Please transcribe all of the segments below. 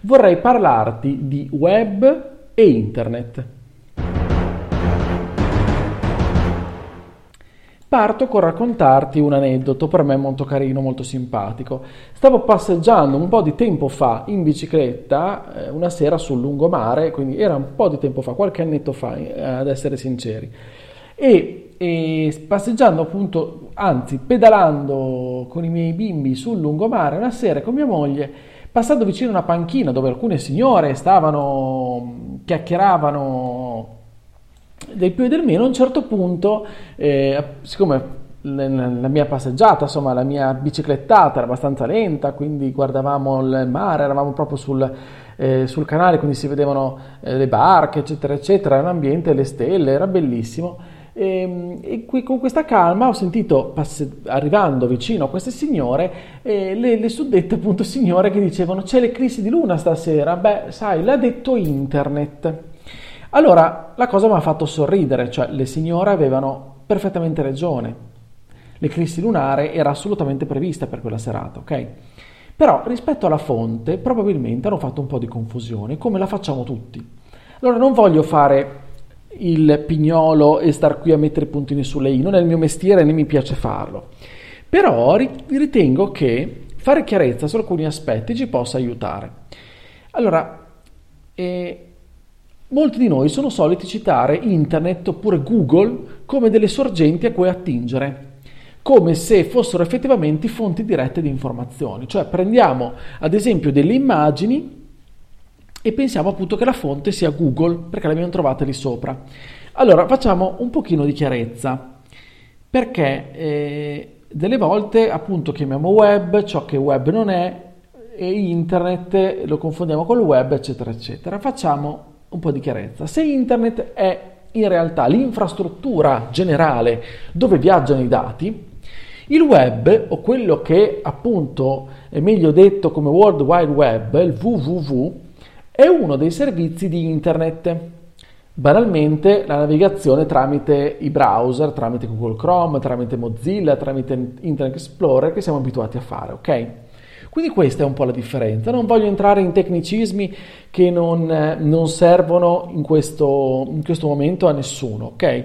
vorrei parlarti di web e internet. Parto con raccontarti un aneddoto per me molto carino, molto simpatico. Stavo passeggiando un po' di tempo fa in bicicletta eh, una sera sul lungomare, quindi era un po' di tempo fa, qualche annetto fa, eh, ad essere sinceri. E e passeggiando appunto, anzi pedalando con i miei bimbi sul lungomare una sera con mia moglie, passando vicino a una panchina dove alcune signore stavano, chiacchieravano del più e del meno, a un certo punto, eh, siccome la mia passeggiata, insomma la mia biciclettata era abbastanza lenta, quindi guardavamo il mare, eravamo proprio sul, eh, sul canale, quindi si vedevano eh, le barche, eccetera, eccetera, era un ambiente, le stelle, era bellissimo. E, ehm, e qui, con questa calma ho sentito, passe, arrivando vicino a queste signore, eh, le, le, suddette appunto signore che dicevano c'è l'eclissi di luna stasera, beh sai, l'ha detto internet. Allora la cosa mi ha fatto sorridere, cioè le signore avevano perfettamente ragione. L'eclissi lunare era assolutamente prevista per quella serata, ok? Però rispetto alla fonte probabilmente hanno fatto un po' di confusione, come la facciamo tutti. Allora non voglio fare il pignolo e star qui a mettere puntini sulle i, non è il mio mestiere né mi piace farlo. Però ritengo che fare chiarezza su alcuni aspetti ci possa aiutare. Allora, eh, molti di noi sono soliti citare internet oppure Google come delle sorgenti a cui attingere come se fossero effettivamente fonti dirette di informazioni. Cioè prendiamo ad esempio delle immagini e pensiamo appunto che la fonte sia Google perché l'abbiamo trovata lì sopra. Allora facciamo un pochino di chiarezza perché eh, delle volte appunto chiamiamo web ciò che web non è e internet lo confondiamo col web eccetera eccetera. Facciamo un po' di chiarezza. Se internet è in realtà l'infrastruttura generale dove viaggiano i dati, il web, o quello che appunto è meglio detto come World Wide Web, il www, è uno dei servizi di internet. Banalmente la navigazione tramite i browser, tramite Google Chrome, tramite Mozilla, tramite Internet Explorer che siamo abituati a fare, ok? Quindi questa è un po' la differenza. Non voglio entrare in tecnicismi che non, eh, non servono in questo, in questo momento a nessuno, ok?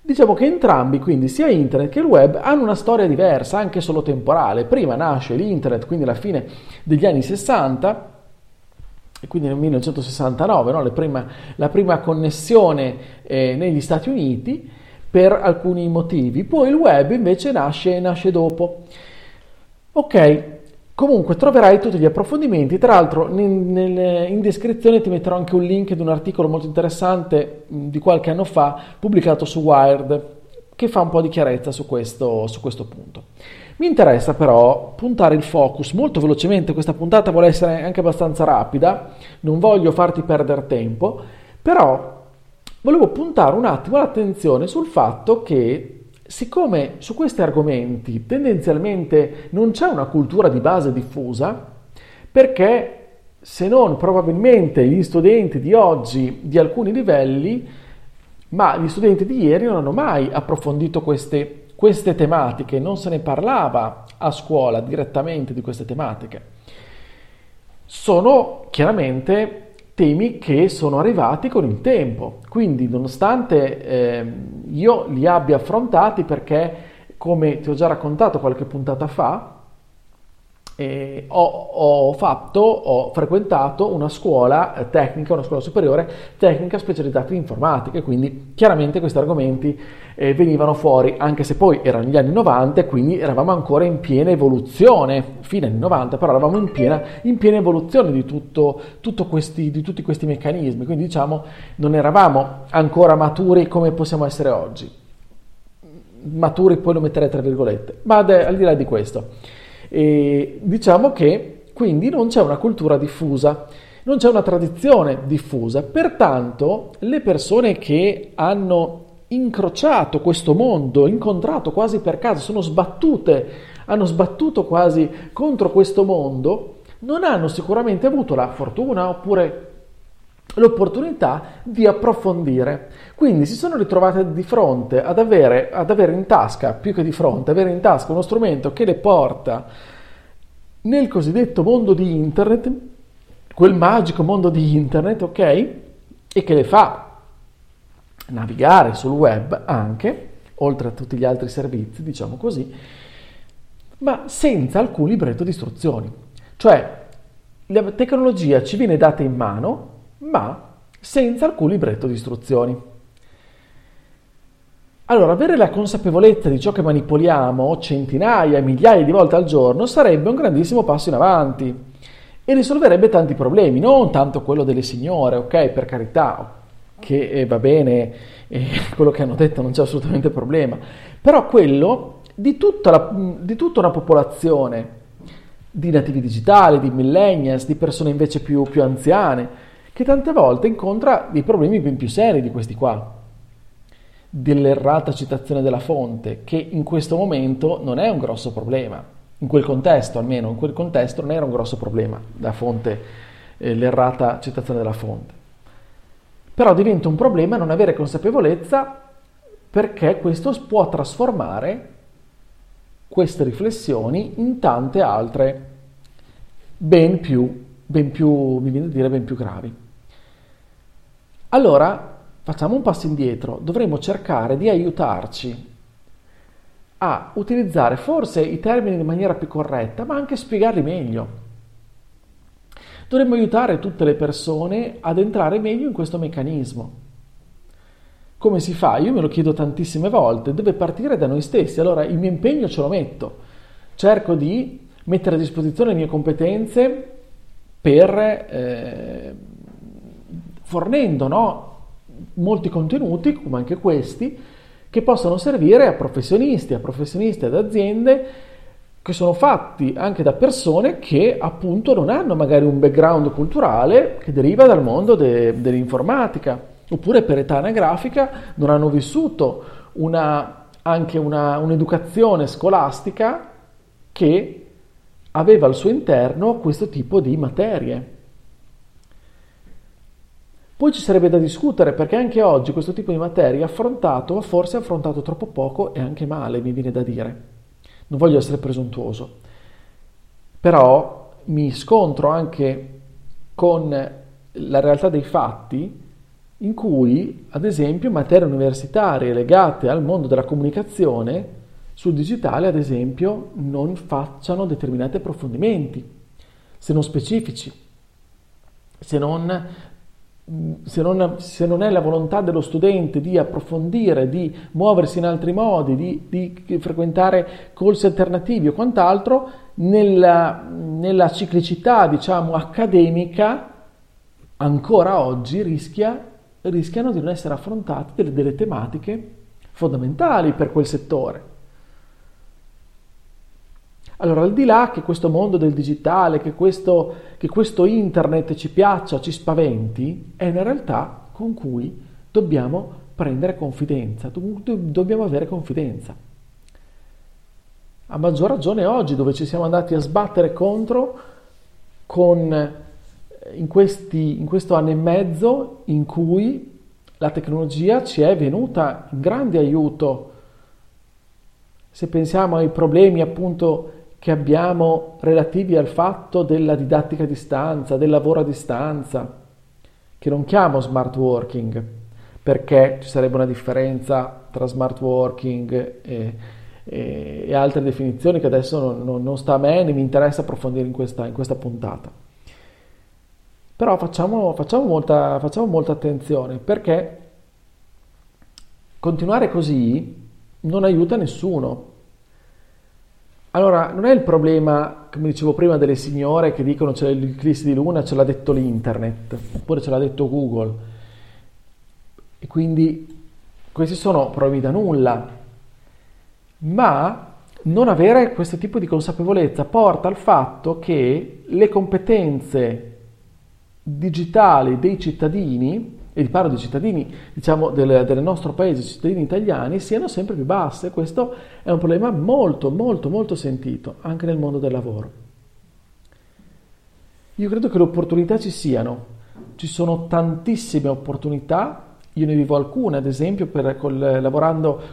Diciamo che entrambi, quindi sia internet che il web, hanno una storia diversa, anche solo temporale. Prima nasce l'internet, quindi alla fine degli anni 60, e quindi nel 1969, no? prima, la prima connessione eh, negli Stati Uniti per alcuni motivi. Poi il web invece nasce, nasce dopo. Ok, comunque troverai tutti gli approfondimenti, tra l'altro nel, nel, in descrizione ti metterò anche un link di un articolo molto interessante di qualche anno fa pubblicato su Wired che fa un po' di chiarezza su questo, su questo punto. Mi interessa però puntare il focus molto velocemente, questa puntata vuole essere anche abbastanza rapida, non voglio farti perdere tempo, però volevo puntare un attimo l'attenzione sul fatto che siccome su questi argomenti tendenzialmente non c'è una cultura di base diffusa, perché se non probabilmente gli studenti di oggi di alcuni livelli, ma gli studenti di ieri non hanno mai approfondito queste queste tematiche, non se ne parlava a scuola direttamente di queste tematiche. Sono chiaramente temi che sono arrivati con il tempo, quindi nonostante eh, io li abbia affrontati perché, come ti ho già raccontato qualche puntata fa, eh, ho, ho, fatto, ho frequentato una scuola eh, tecnica, una scuola superiore tecnica specializzata in informatica quindi chiaramente questi argomenti eh, venivano fuori anche se poi erano gli anni 90 e quindi eravamo ancora in piena evoluzione, fine anni 90 però eravamo in piena, in piena evoluzione di, tutto, tutto questi, di tutti questi meccanismi, quindi diciamo non eravamo ancora maturi come possiamo essere oggi. Maturi poi lo metterei tra virgolette, ma al di là di questo. E diciamo che quindi non c'è una cultura diffusa. non c'è una tradizione diffusa, pertanto le persone che hanno incrociato questo mondo, incontrato quasi per caso, sono sbattute, hanno sbattuto quasi contro questo mondo, non hanno sicuramente avuto la fortuna oppure l'opportunità di approfondire. Quindi si sono ritrovate di fronte ad avere, ad avere in tasca, più che di fronte, avere in tasca uno strumento che le porta nel cosiddetto mondo di internet, quel magico mondo di internet, ok? E che le fa navigare sul web anche, oltre a tutti gli altri servizi, diciamo così, ma senza alcun libretto di istruzioni. Cioè, la tecnologia ci viene data in mano, ma senza alcun libretto di istruzioni. Allora, avere la consapevolezza di ciò che manipoliamo centinaia, migliaia di volte al giorno sarebbe un grandissimo passo in avanti e risolverebbe tanti problemi, non tanto quello delle signore, ok, per carità, che eh, va bene, eh, quello che hanno detto non c'è assolutamente problema, però quello di tutta, la, di tutta una popolazione di nativi digitali, di millennials, di persone invece più, più anziane, che tante volte incontra dei problemi ben più seri di questi qua dell'errata citazione della fonte, che in questo momento non è un grosso problema, in quel contesto almeno, in quel contesto non era un grosso problema la fonte, eh, l'errata citazione della fonte. Però diventa un problema non avere consapevolezza perché questo può trasformare queste riflessioni in tante altre ben più, ben più, mi viene a dire, ben più gravi. Allora, facciamo un passo indietro, dovremmo cercare di aiutarci a utilizzare forse i termini in maniera più corretta, ma anche spiegarli meglio. Dovremmo aiutare tutte le persone ad entrare meglio in questo meccanismo. Come si fa? Io me lo chiedo tantissime volte, deve partire da noi stessi, allora il mio impegno ce lo metto, cerco di mettere a disposizione le mie competenze per eh, fornendo no, molti contenuti, come anche questi, che possono servire a professionisti, a professionisti ad aziende che sono fatti anche da persone che appunto non hanno magari un background culturale che deriva dal mondo de- dell'informatica, oppure per età anagrafica non hanno vissuto una, anche una, un'educazione scolastica che aveva al suo interno questo tipo di materie. Poi ci sarebbe da discutere perché anche oggi questo tipo di materia è affrontato, forse affrontato troppo poco e anche male, mi viene da dire. Non voglio essere presuntuoso, però mi scontro anche con la realtà dei fatti in cui, ad esempio, materie universitarie legate al mondo della comunicazione sul digitale, ad esempio, non facciano determinati approfondimenti, se non specifici, se non se non, se non, è la volontà dello studente di approfondire, di muoversi in altri modi, di, di frequentare corsi alternativi o quant'altro, nella, nella ciclicità diciamo, accademica ancora oggi rischia, rischiano di non essere affrontate delle, delle tematiche fondamentali per quel settore. Allora, al di là che questo mondo del digitale, che questo, che questo internet ci piaccia, ci spaventi, è una realtà con cui dobbiamo prendere confidenza, dobbiamo avere confidenza. A maggior ragione oggi, dove ci siamo andati a sbattere contro con, eh, in, questi, in questo anno e mezzo in cui la tecnologia ci è venuta in grande aiuto. Se pensiamo ai problemi appunto che abbiamo relativi al fatto della didattica a distanza, del lavoro a distanza, che non chiamo smart working, perché ci sarebbe una differenza tra smart working e, e, e altre definizioni che adesso non, non, non, sta a me né mi interessa approfondire in questa, in questa puntata. Però facciamo, facciamo, molta, facciamo molta attenzione perché continuare così non aiuta nessuno allora, non è il problema, come dicevo prima, delle signore che dicono c'è l'eclissi di luna, ce l'ha detto l'internet, oppure ce l'ha detto Google. E quindi questi sono problemi da nulla. Ma non avere questo tipo di consapevolezza porta al fatto che le competenze digitali dei cittadini, e parlo di cittadini diciamo, del, del, nostro paese, cittadini italiani, siano sempre più basse. Questo è un problema molto, molto, molto sentito anche nel mondo del lavoro. Io credo che le opportunità ci siano, ci sono tantissime opportunità, io ne vivo alcune, ad esempio per, col,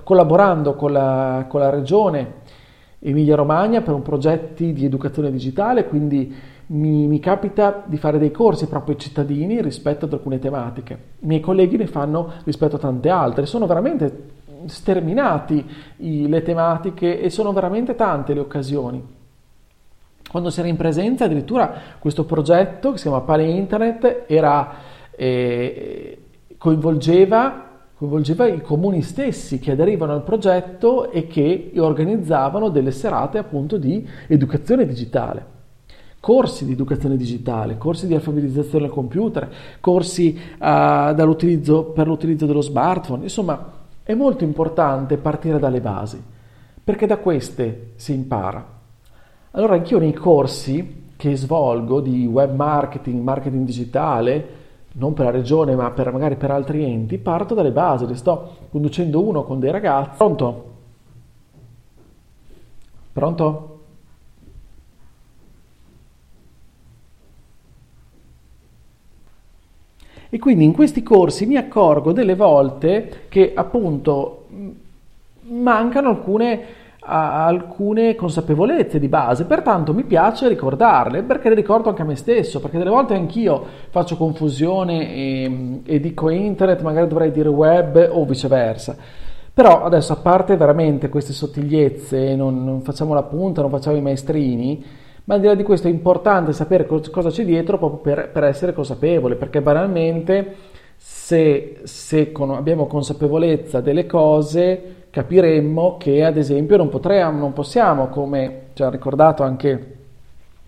collaborando con la, con la regione Emilia-Romagna per un progetto di educazione digitale, quindi mi, mi, capita di fare dei corsi proprio ai cittadini rispetto ad alcune tematiche. I miei colleghi ne fanno rispetto a tante altre. Sono veramente sterminati i, le tematiche e sono veramente tante le occasioni. Quando si era in presenza, addirittura questo progetto che si chiama Pane Internet era, eh, coinvolgeva coinvolgeva i comuni stessi che aderivano al progetto e che organizzavano delle serate appunto di educazione digitale corsi di educazione digitale, corsi di alfabetizzazione al computer, corsi uh, per l'utilizzo dello smartphone, insomma è molto importante partire dalle basi, perché da queste si impara. Allora anch'io nei corsi che svolgo di web marketing, marketing digitale, non per la regione ma per, magari per altri enti, parto dalle basi, le sto conducendo uno con dei ragazzi. Pronto? Pronto? E quindi in questi corsi mi accorgo delle volte che appunto mancano alcune, alcune consapevolezze di base, pertanto mi piace ricordarle perché le ricordo anche a me stesso, perché delle volte anch'io faccio confusione e, e dico internet, magari dovrei dire web o viceversa. Però adesso a parte veramente queste sottigliezze, non, non facciamo la punta, non facciamo i maestrini, ma al di là di questo è importante sapere cosa c'è dietro proprio per, per essere consapevole, perché banalmente se, se con, abbiamo consapevolezza delle cose capiremmo che ad esempio non, potremmo, non possiamo, come ci ha ricordato anche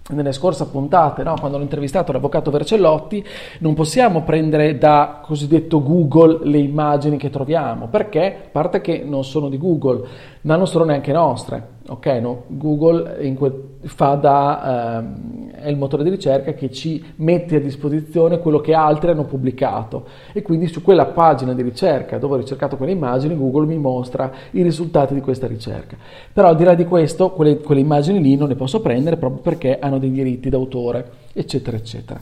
nelle scorse puntate, no? quando ho intervistato l'avvocato Vercellotti, non possiamo prendere da cosiddetto Google le immagini che troviamo, perché a parte che non sono di Google, ma non sono neanche nostre. Ok, no? Google que- fa da, ehm, è il motore di ricerca che ci mette a disposizione quello che altri hanno pubblicato e quindi su quella pagina di ricerca dove ho ricercato quelle immagini Google mi mostra i risultati di questa ricerca. Però al di là di questo quelle, quelle immagini lì non le posso prendere proprio perché hanno dei diritti d'autore, eccetera, eccetera.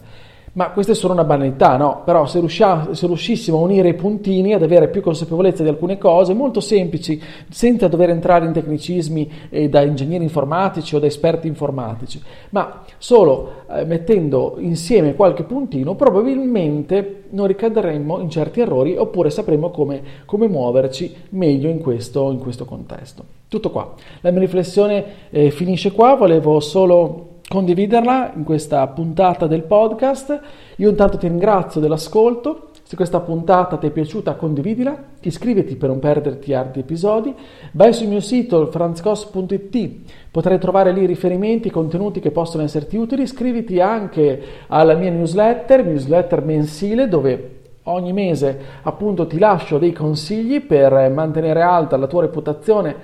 Ma queste sono una banalità, no? Però se, riuscia, se, riuscissimo a unire i puntini, ad avere più consapevolezza di alcune cose molto semplici, senza dover entrare in tecnicismi eh, da ingegneri informatici o da esperti informatici, ma solo eh, mettendo insieme qualche puntino, probabilmente non ricadremmo in certi errori oppure sapremo come, come muoverci meglio in questo, in questo, contesto. Tutto qua. La mia riflessione eh, finisce qua, volevo solo condividerla in questa puntata del podcast. Io intanto ti ringrazio dell'ascolto. Se questa puntata ti è piaciuta, condividila, iscriviti per non perderti altri episodi, vai sul mio sito franzcos.it, potrai trovare lì riferimenti, contenuti che possono esserti utili, iscriviti anche alla mia newsletter, newsletter mensile dove ogni mese appunto ti lascio dei consigli per mantenere alta la tua reputazione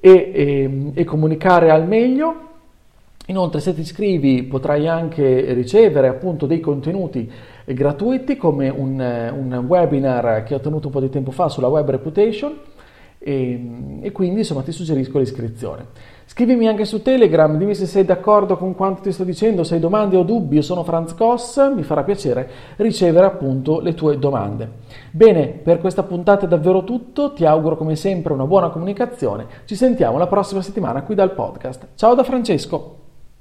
e, e, e comunicare al meglio Inoltre se ti iscrivi potrai anche ricevere appunto dei contenuti gratuiti come un, un, webinar che ho tenuto un po' di tempo fa sulla web reputation e, e, quindi insomma ti suggerisco l'iscrizione. Scrivimi anche su Telegram, dimmi se sei d'accordo con quanto ti sto dicendo, se hai domande o dubbi, io sono Franz Koss, mi farà piacere ricevere appunto le tue domande. Bene, per questa puntata è davvero tutto, ti auguro come sempre una buona comunicazione, ci sentiamo la prossima settimana qui dal podcast. Ciao da Francesco!